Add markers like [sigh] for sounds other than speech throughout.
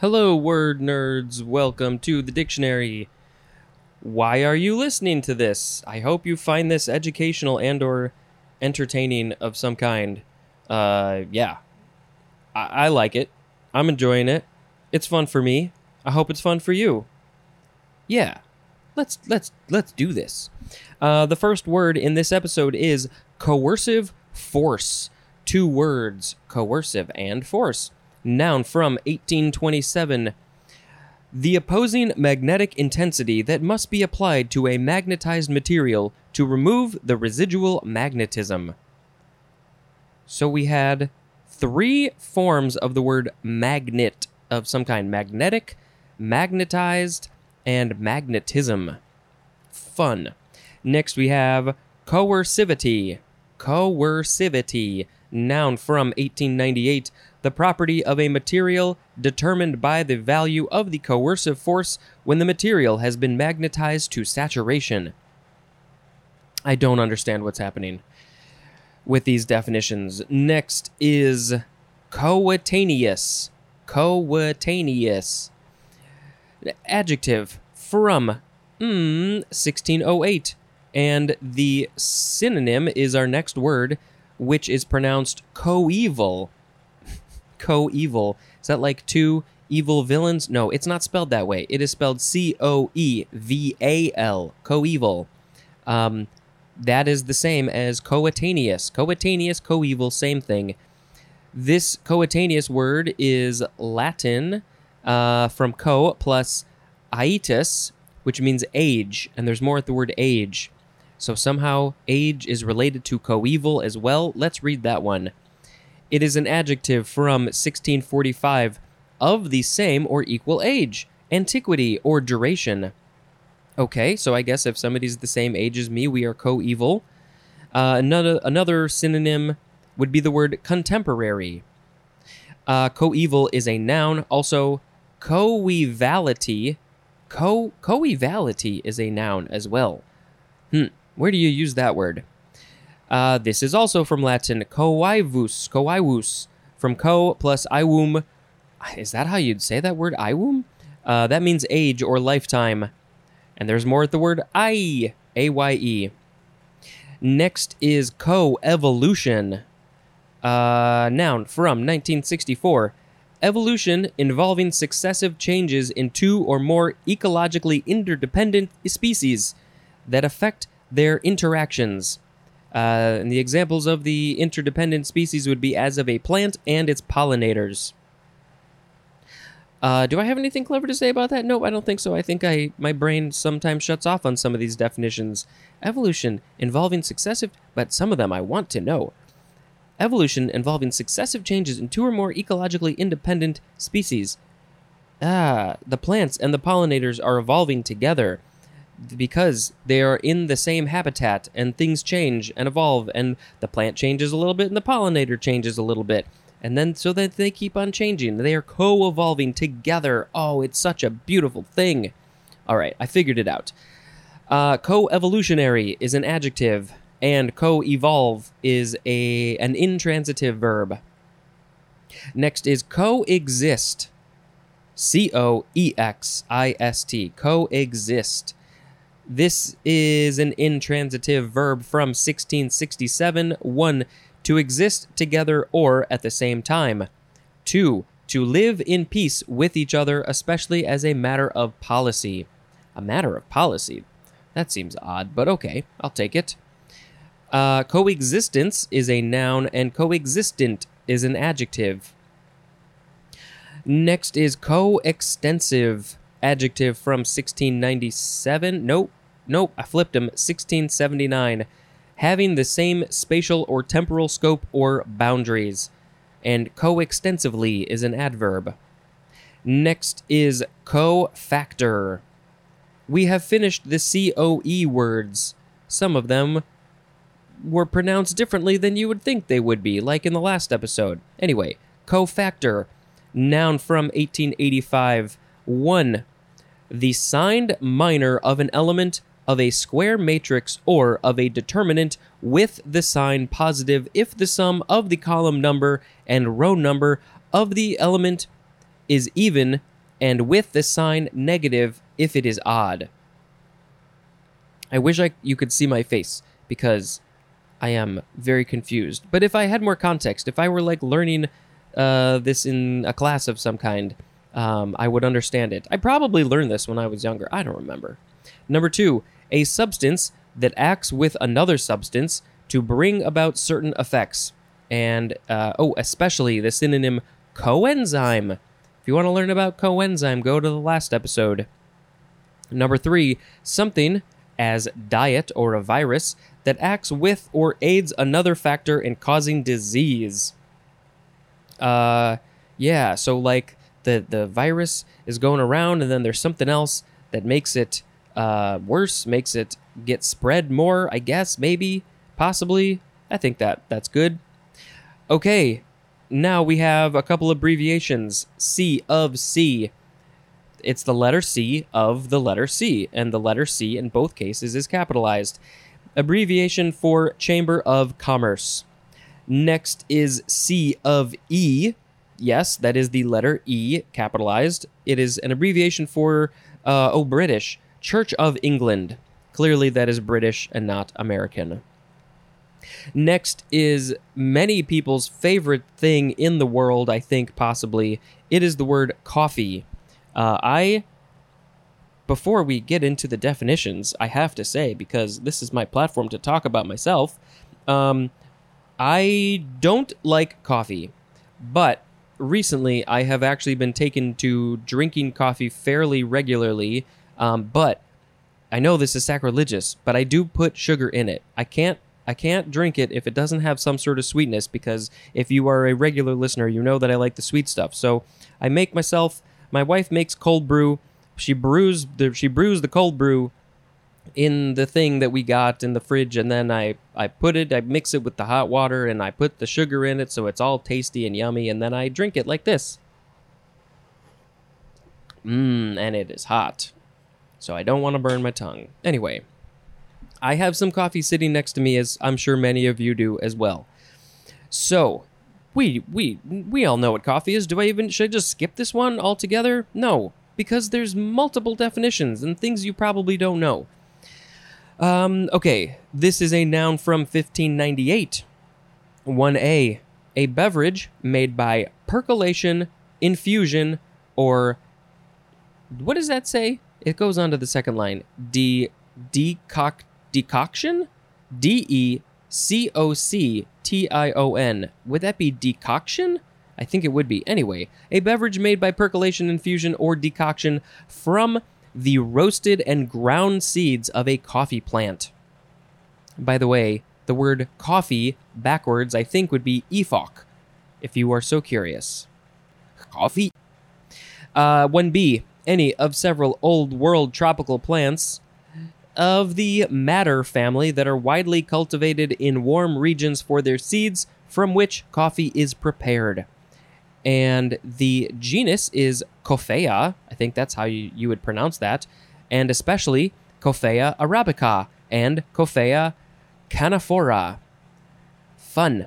Hello, word nerds. Welcome to the dictionary. Why are you listening to this? I hope you find this educational and or entertaining of some kind. Uh, yeah. I, I like it. I'm enjoying it. It's fun for me. I hope it's fun for you. Yeah. Let's let's let's do this. Uh, the first word in this episode is coercive force. Two words, coercive and force. Noun from 1827. The opposing magnetic intensity that must be applied to a magnetized material to remove the residual magnetism. So we had three forms of the word magnet of some kind magnetic, magnetized, and magnetism. Fun. Next we have coercivity. Coercivity. Noun from 1898 the property of a material determined by the value of the coercive force when the material has been magnetized to saturation. I don't understand what's happening with these definitions. Next is coetaneous. Coetaneous. Adjective from mm, 1608. And the synonym is our next word, which is pronounced coeval co-evil. Is that like two evil villains? No, it's not spelled that way. It is spelled C O E V A L. Co-evil. Um, that is the same as coetaneous. Coetaneous, coeval, same thing. This coetaneous word is Latin uh, from co plus aetus, which means age, and there's more at the word age. So somehow age is related to coeval as well. Let's read that one. It is an adjective from 1645 of the same or equal age, antiquity, or duration. Okay, so I guess if somebody's the same age as me, we are coeval. Uh, another another synonym would be the word contemporary. Uh, coeval is a noun. Also, coevality. Co coevality is a noun as well. Hmm. Where do you use that word? Uh, this is also from Latin coaevus, coaevus, from co plus iwum. Is that how you'd say that word, iwum? Uh, that means age or lifetime. And there's more at the word aye, A Y E. Next is co-evolution. Uh, noun from 1964. Evolution involving successive changes in two or more ecologically interdependent species that affect their interactions. Uh, and the examples of the interdependent species would be as of a plant and its pollinators. Uh, do I have anything clever to say about that? No, I don't think so. I think I my brain sometimes shuts off on some of these definitions. Evolution involving successive, but some of them I want to know. Evolution involving successive changes in two or more ecologically independent species. Ah, the plants and the pollinators are evolving together because they are in the same habitat and things change and evolve and the plant changes a little bit and the pollinator changes a little bit. And then so that they keep on changing. They are co-evolving together. Oh it's such a beautiful thing. All right i figured it out. Uh, co-evolutionary is an adjective and co-evolve is a an intransitive verb. Next is coexist. C-o-e-x-i-s-t coexist this is an intransitive verb from 1667. 1. To exist together or at the same time. 2. To live in peace with each other, especially as a matter of policy. A matter of policy? That seems odd, but okay, I'll take it. Uh, coexistence is a noun, and coexistent is an adjective. Next is coextensive adjective from 1697. Nope, nope, I flipped him. 1679. Having the same spatial or temporal scope or boundaries. And coextensively is an adverb. Next is cofactor. We have finished the COE words. Some of them were pronounced differently than you would think they would be, like in the last episode. Anyway, cofactor, noun from 1885. 1 the signed minor of an element of a square matrix or of a determinant with the sign positive if the sum of the column number and row number of the element is even and with the sign negative if it is odd. I wish I you could see my face because I am very confused. But if I had more context, if I were like learning uh, this in a class of some kind, um, I would understand it. I probably learned this when I was younger. I don't remember. Number two, a substance that acts with another substance to bring about certain effects. And, uh, oh, especially the synonym coenzyme. If you want to learn about coenzyme, go to the last episode. Number three, something as diet or a virus that acts with or aids another factor in causing disease. Uh, yeah, so like the the virus is going around, and then there's something else that makes it uh, worse, makes it get spread more. I guess maybe, possibly. I think that that's good. Okay, now we have a couple abbreviations. C of C. It's the letter C of the letter C, and the letter C in both cases is capitalized. Abbreviation for Chamber of Commerce. Next is C of E. Yes, that is the letter E capitalized. It is an abbreviation for, uh, oh, British. Church of England. Clearly, that is British and not American. Next is many people's favorite thing in the world, I think, possibly. It is the word coffee. Uh, I, before we get into the definitions, I have to say, because this is my platform to talk about myself, um, I don't like coffee, but recently I have actually been taken to drinking coffee fairly regularly. Um, but I know this is sacrilegious, but I do put sugar in it. I can't I can't drink it if it doesn't have some sort of sweetness because if you are a regular listener, you know that I like the sweet stuff. So I make myself. My wife makes cold brew. She brews the she brews the cold brew in the thing that we got in the fridge and then I, I put it, I mix it with the hot water and I put the sugar in it so it's all tasty and yummy and then I drink it like this. Mmm, and it is hot. So I don't want to burn my tongue. Anyway, I have some coffee sitting next to me as I'm sure many of you do as well. So, we we we all know what coffee is. Do I even should I just skip this one altogether? No, because there's multiple definitions and things you probably don't know. Um, okay, this is a noun from 1598. 1a, a beverage made by percolation, infusion, or what does that say? It goes on to the second line. De decoc decoction? D E C O C T I O N. Would that be decoction? I think it would be. Anyway, a beverage made by percolation, infusion, or decoction from the roasted and ground seeds of a coffee plant. By the way, the word coffee backwards I think would be efok, if you are so curious. Coffee. Uh, 1b. Any of several old world tropical plants of the madder family that are widely cultivated in warm regions for their seeds from which coffee is prepared and the genus is Coffea. I think that's how you, you would pronounce that, and especially Coffea arabica and Coffea canephora. Fun.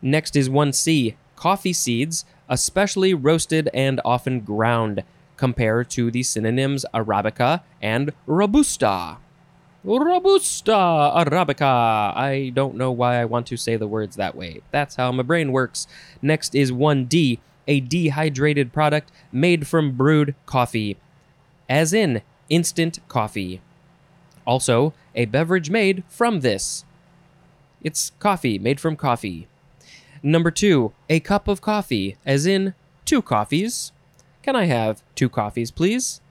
Next is 1C coffee seeds, especially roasted and often ground, compared to the synonyms arabica and robusta. Robusta Arabica. I don't know why I want to say the words that way. That's how my brain works. Next is 1D, a dehydrated product made from brewed coffee, as in instant coffee. Also, a beverage made from this. It's coffee made from coffee. Number two, a cup of coffee, as in two coffees. Can I have two coffees, please?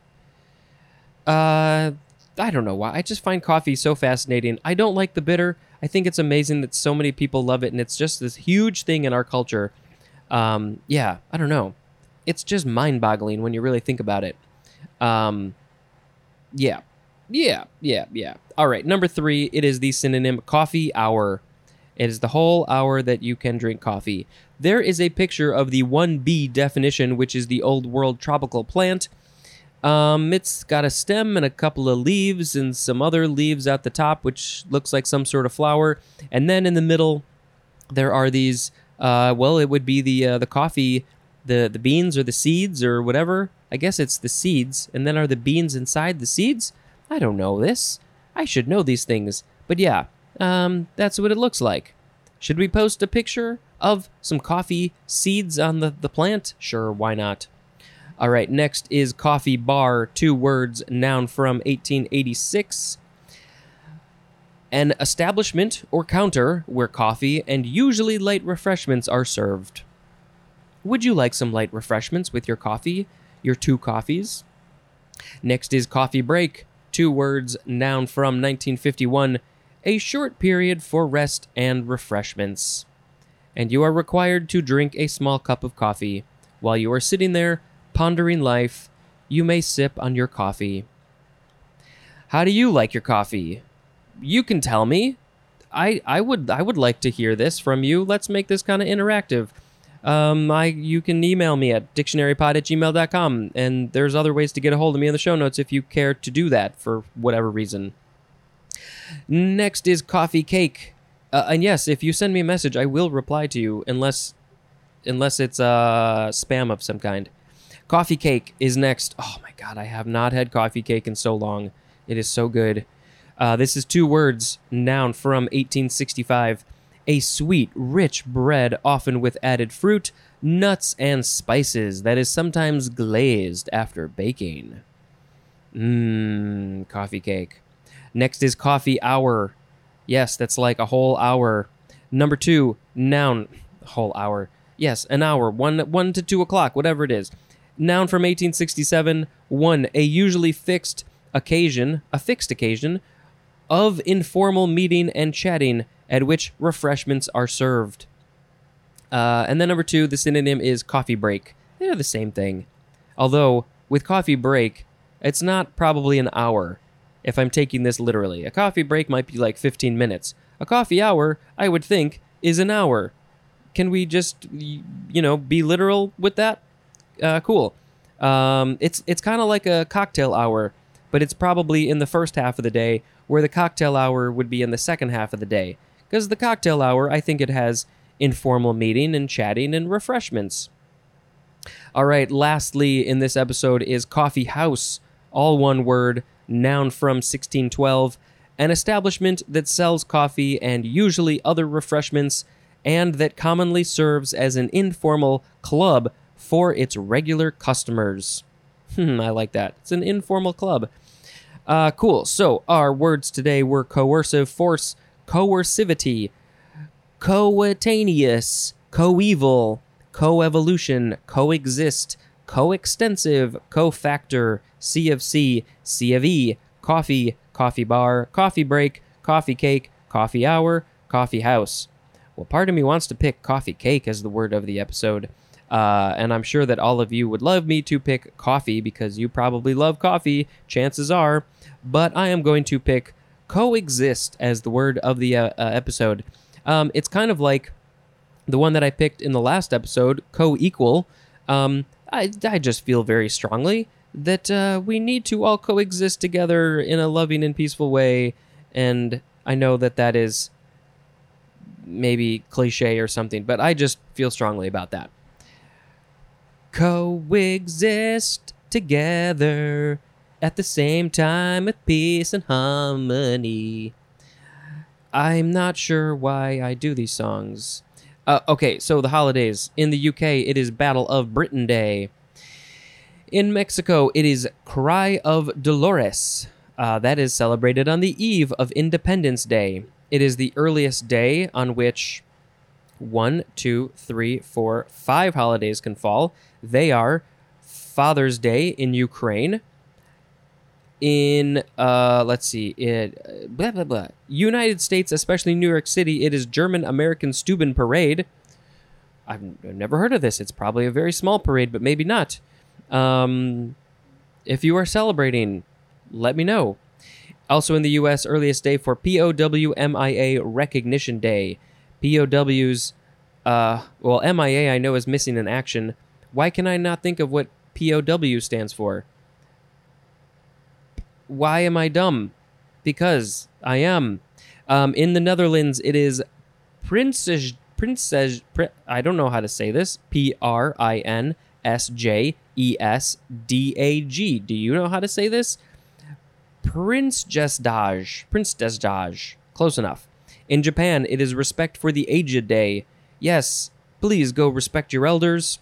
Uh, I don't know why. I just find coffee so fascinating. I don't like the bitter. I think it's amazing that so many people love it, and it's just this huge thing in our culture. Um, yeah, I don't know. It's just mind boggling when you really think about it. Um, yeah, yeah, yeah, yeah. All right, number three, it is the synonym coffee hour. It is the whole hour that you can drink coffee. There is a picture of the 1B definition, which is the old world tropical plant. Um, it's got a stem and a couple of leaves and some other leaves at the top, which looks like some sort of flower. And then in the middle, there are these. Uh, well, it would be the uh, the coffee the the beans or the seeds or whatever. I guess it's the seeds, and then are the beans inside the seeds? I don't know this. I should know these things. But yeah, um, that's what it looks like. Should we post a picture of some coffee seeds on the, the plant? Sure, why not? All right, next is coffee bar, two words, noun from 1886. An establishment or counter where coffee and usually light refreshments are served. Would you like some light refreshments with your coffee? Your two coffees? Next is coffee break, two words, noun from 1951. A short period for rest and refreshments. And you are required to drink a small cup of coffee. While you are sitting there pondering life, you may sip on your coffee. How do you like your coffee? You can tell me. I, I would I would like to hear this from you. Let's make this kind of interactive. Um, I you can email me at dictionarypod at gmail.com, and there's other ways to get a hold of me in the show notes if you care to do that for whatever reason. Next is coffee cake. Uh, and yes, if you send me a message, I will reply to you unless unless it's uh, spam of some kind. Coffee cake is next. Oh my god, I have not had coffee cake in so long. It is so good. Uh, this is two words, noun from 1865. A sweet, rich bread, often with added fruit, nuts, and spices, that is sometimes glazed after baking. Mmm, coffee cake. Next is coffee hour. Yes, that's like a whole hour. Number two, noun, whole hour. Yes, an hour, one one to two o'clock, whatever it is. Noun from 1867. One, a usually fixed occasion, a fixed occasion of informal meeting and chatting at which refreshments are served. Uh, and then number two, the synonym is coffee break. They're the same thing. Although, with coffee break, it's not probably an hour if I'm taking this literally. A coffee break might be like 15 minutes. A coffee hour, I would think, is an hour. Can we just, you know, be literal with that? Uh, cool. Um, it's it's kind of like a cocktail hour, but it's probably in the first half of the day, where the cocktail hour would be in the second half of the day. Because the cocktail hour, I think it has informal meeting and chatting and refreshments. All right, lastly in this episode is coffee house, all one word, noun from 1612, an establishment that sells coffee and usually other refreshments, and that commonly serves as an informal club for its regular customers. Hmm, I like that. It's an informal club. Uh, cool. So our words today were coercive force, coercivity, coetaneous, coeval, coevolution, coexist, coextensive, cofactor, C of C, C of E, coffee, coffee bar, coffee break, coffee cake, coffee hour, coffee house. Well, part of me wants to pick coffee cake as the word of the episode. Uh, and I'm sure that all of you would love me to pick coffee because you probably love coffee, chances are. But I am going to pick coexist as the word of the uh, uh, episode. Um, it's kind of like the one that I picked in the last episode, co equal. Um, I, I just feel very strongly that uh, we need to all coexist together in a loving and peaceful way. And I know that that is maybe cliche or something, but I just feel strongly about that. Coexist together at the same time with peace and harmony. I'm not sure why I do these songs. Uh, okay, so the holidays. In the UK, it is Battle of Britain Day. In Mexico, it is Cry of Dolores. Uh, that is celebrated on the eve of Independence Day. It is the earliest day on which one, two, three, four, five holidays can fall. They are Father's Day in Ukraine. In uh, let's see, it blah blah blah. United States, especially New York City, it is German American Steuben Parade. I've, I've never heard of this. It's probably a very small parade, but maybe not. Um, if you are celebrating, let me know. Also in the U.S., earliest day for POWMIA Recognition Day. POWs, uh, well, MIA I know is missing in action. Why can I not think of what POW stands for? Why am I dumb? Because I am. Um, in the Netherlands, it is Prinses, Prinsej. Pri- I don't know how to say this. P R I N S J E S D A G. Do you know how to say this? Prince Jesdaj. Prince Jesdaj. Close enough. In Japan, it is Respect for the Aged Day. Yes, please go respect your elders.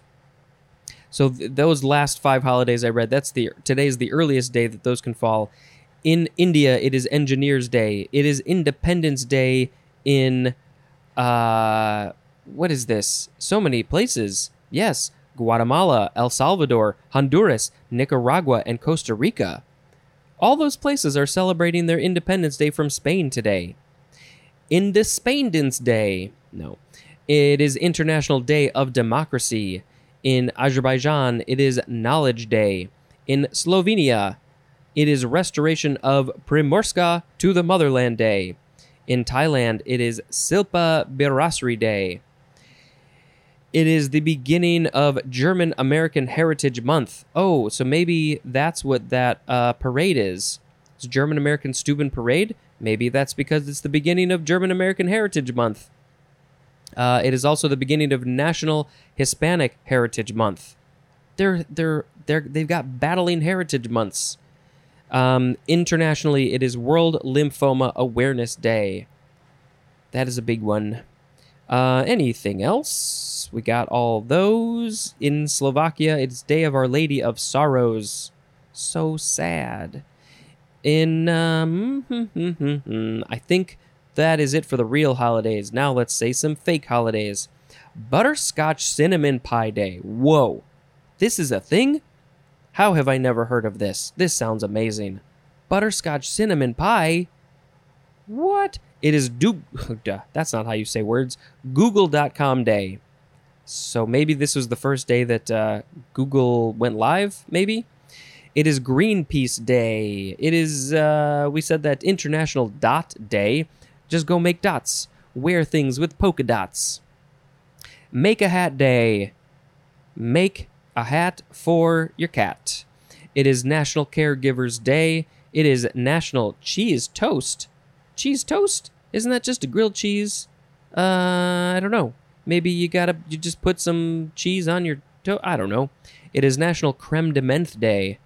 So th- those last five holidays I read, that's the today's the earliest day that those can fall. In India, it is Engineers Day. It is Independence Day in uh what is this? So many places. Yes, Guatemala, El Salvador, Honduras, Nicaragua, and Costa Rica. All those places are celebrating their Independence Day from Spain today. Independence Day. No. It is International Day of Democracy. In Azerbaijan, it is Knowledge Day. In Slovenia, it is Restoration of Primorska to the Motherland Day. In Thailand, it is Silpa Bhirasri Day. It is the beginning of German American Heritage Month. Oh, so maybe that's what that uh, parade is. It's German American Steuben Parade. Maybe that's because it's the beginning of German American Heritage Month. Uh, it is also the beginning of National Hispanic Heritage Month. They're they're they're they've got battling heritage months. Um, internationally, it is World Lymphoma Awareness Day. That is a big one. Uh, anything else? We got all those. In Slovakia, it's Day of Our Lady of Sorrows. So sad. In, um, [laughs] I think that is it for the real holidays. Now let's say some fake holidays. Butterscotch Cinnamon Pie Day. Whoa. This is a thing? How have I never heard of this? This sounds amazing. Butterscotch Cinnamon Pie? What? It is do [laughs] that's not how you say words. Google.com day. So maybe this was the first day that uh, Google went live, maybe? It is Greenpeace Day. It is, uh, we said that International Dot Day. Just go make dots. Wear things with polka dots. Make a Hat Day. Make a hat for your cat. It is National Caregivers Day. It is National Cheese Toast. Cheese toast? Isn't that just a grilled cheese? Uh, I don't know. Maybe you gotta you just put some cheese on your toast. I don't know. It is National Creme de Menthe Day.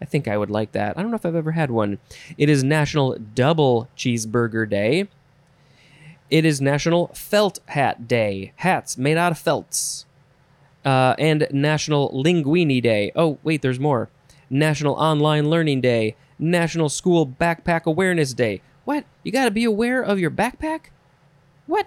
I think I would like that. I don't know if I've ever had one. It is National Double Cheeseburger Day. It is National Felt Hat Day. Hats made out of felts. Uh, and National Linguini Day. Oh, wait, there's more. National Online Learning Day. National School Backpack Awareness Day. What? You got to be aware of your backpack? What?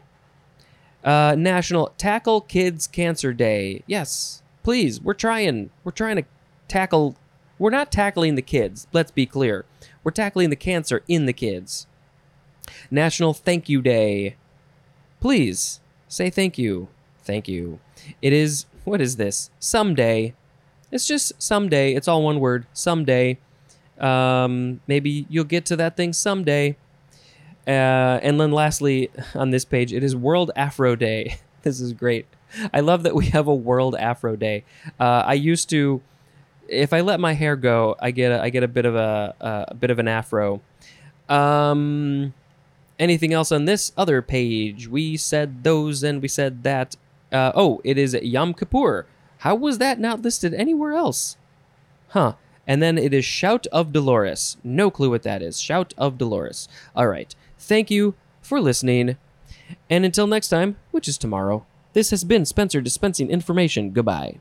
Uh, National Tackle Kids Cancer Day. Yes, please. We're trying. We're trying to tackle. We're not tackling the kids. Let's be clear. We're tackling the cancer in the kids. National Thank You Day. Please say thank you. Thank you. It is. What is this? Someday. It's just someday. It's all one word. Someday. Um, maybe you'll get to that thing someday. Uh, and then lastly, on this page, it is World Afro Day. [laughs] this is great. I love that we have a World Afro Day. Uh, I used to, if I let my hair go, I get a, I get a bit of a, a bit of an afro. Um, anything else on this other page? We said those and we said that. Uh, oh, it is Yom Kippur. How was that not listed anywhere else? Huh. And then it is Shout of Dolores. No clue what that is. Shout of Dolores. All right. Thank you for listening. And until next time, which is tomorrow, this has been Spencer dispensing information. Goodbye.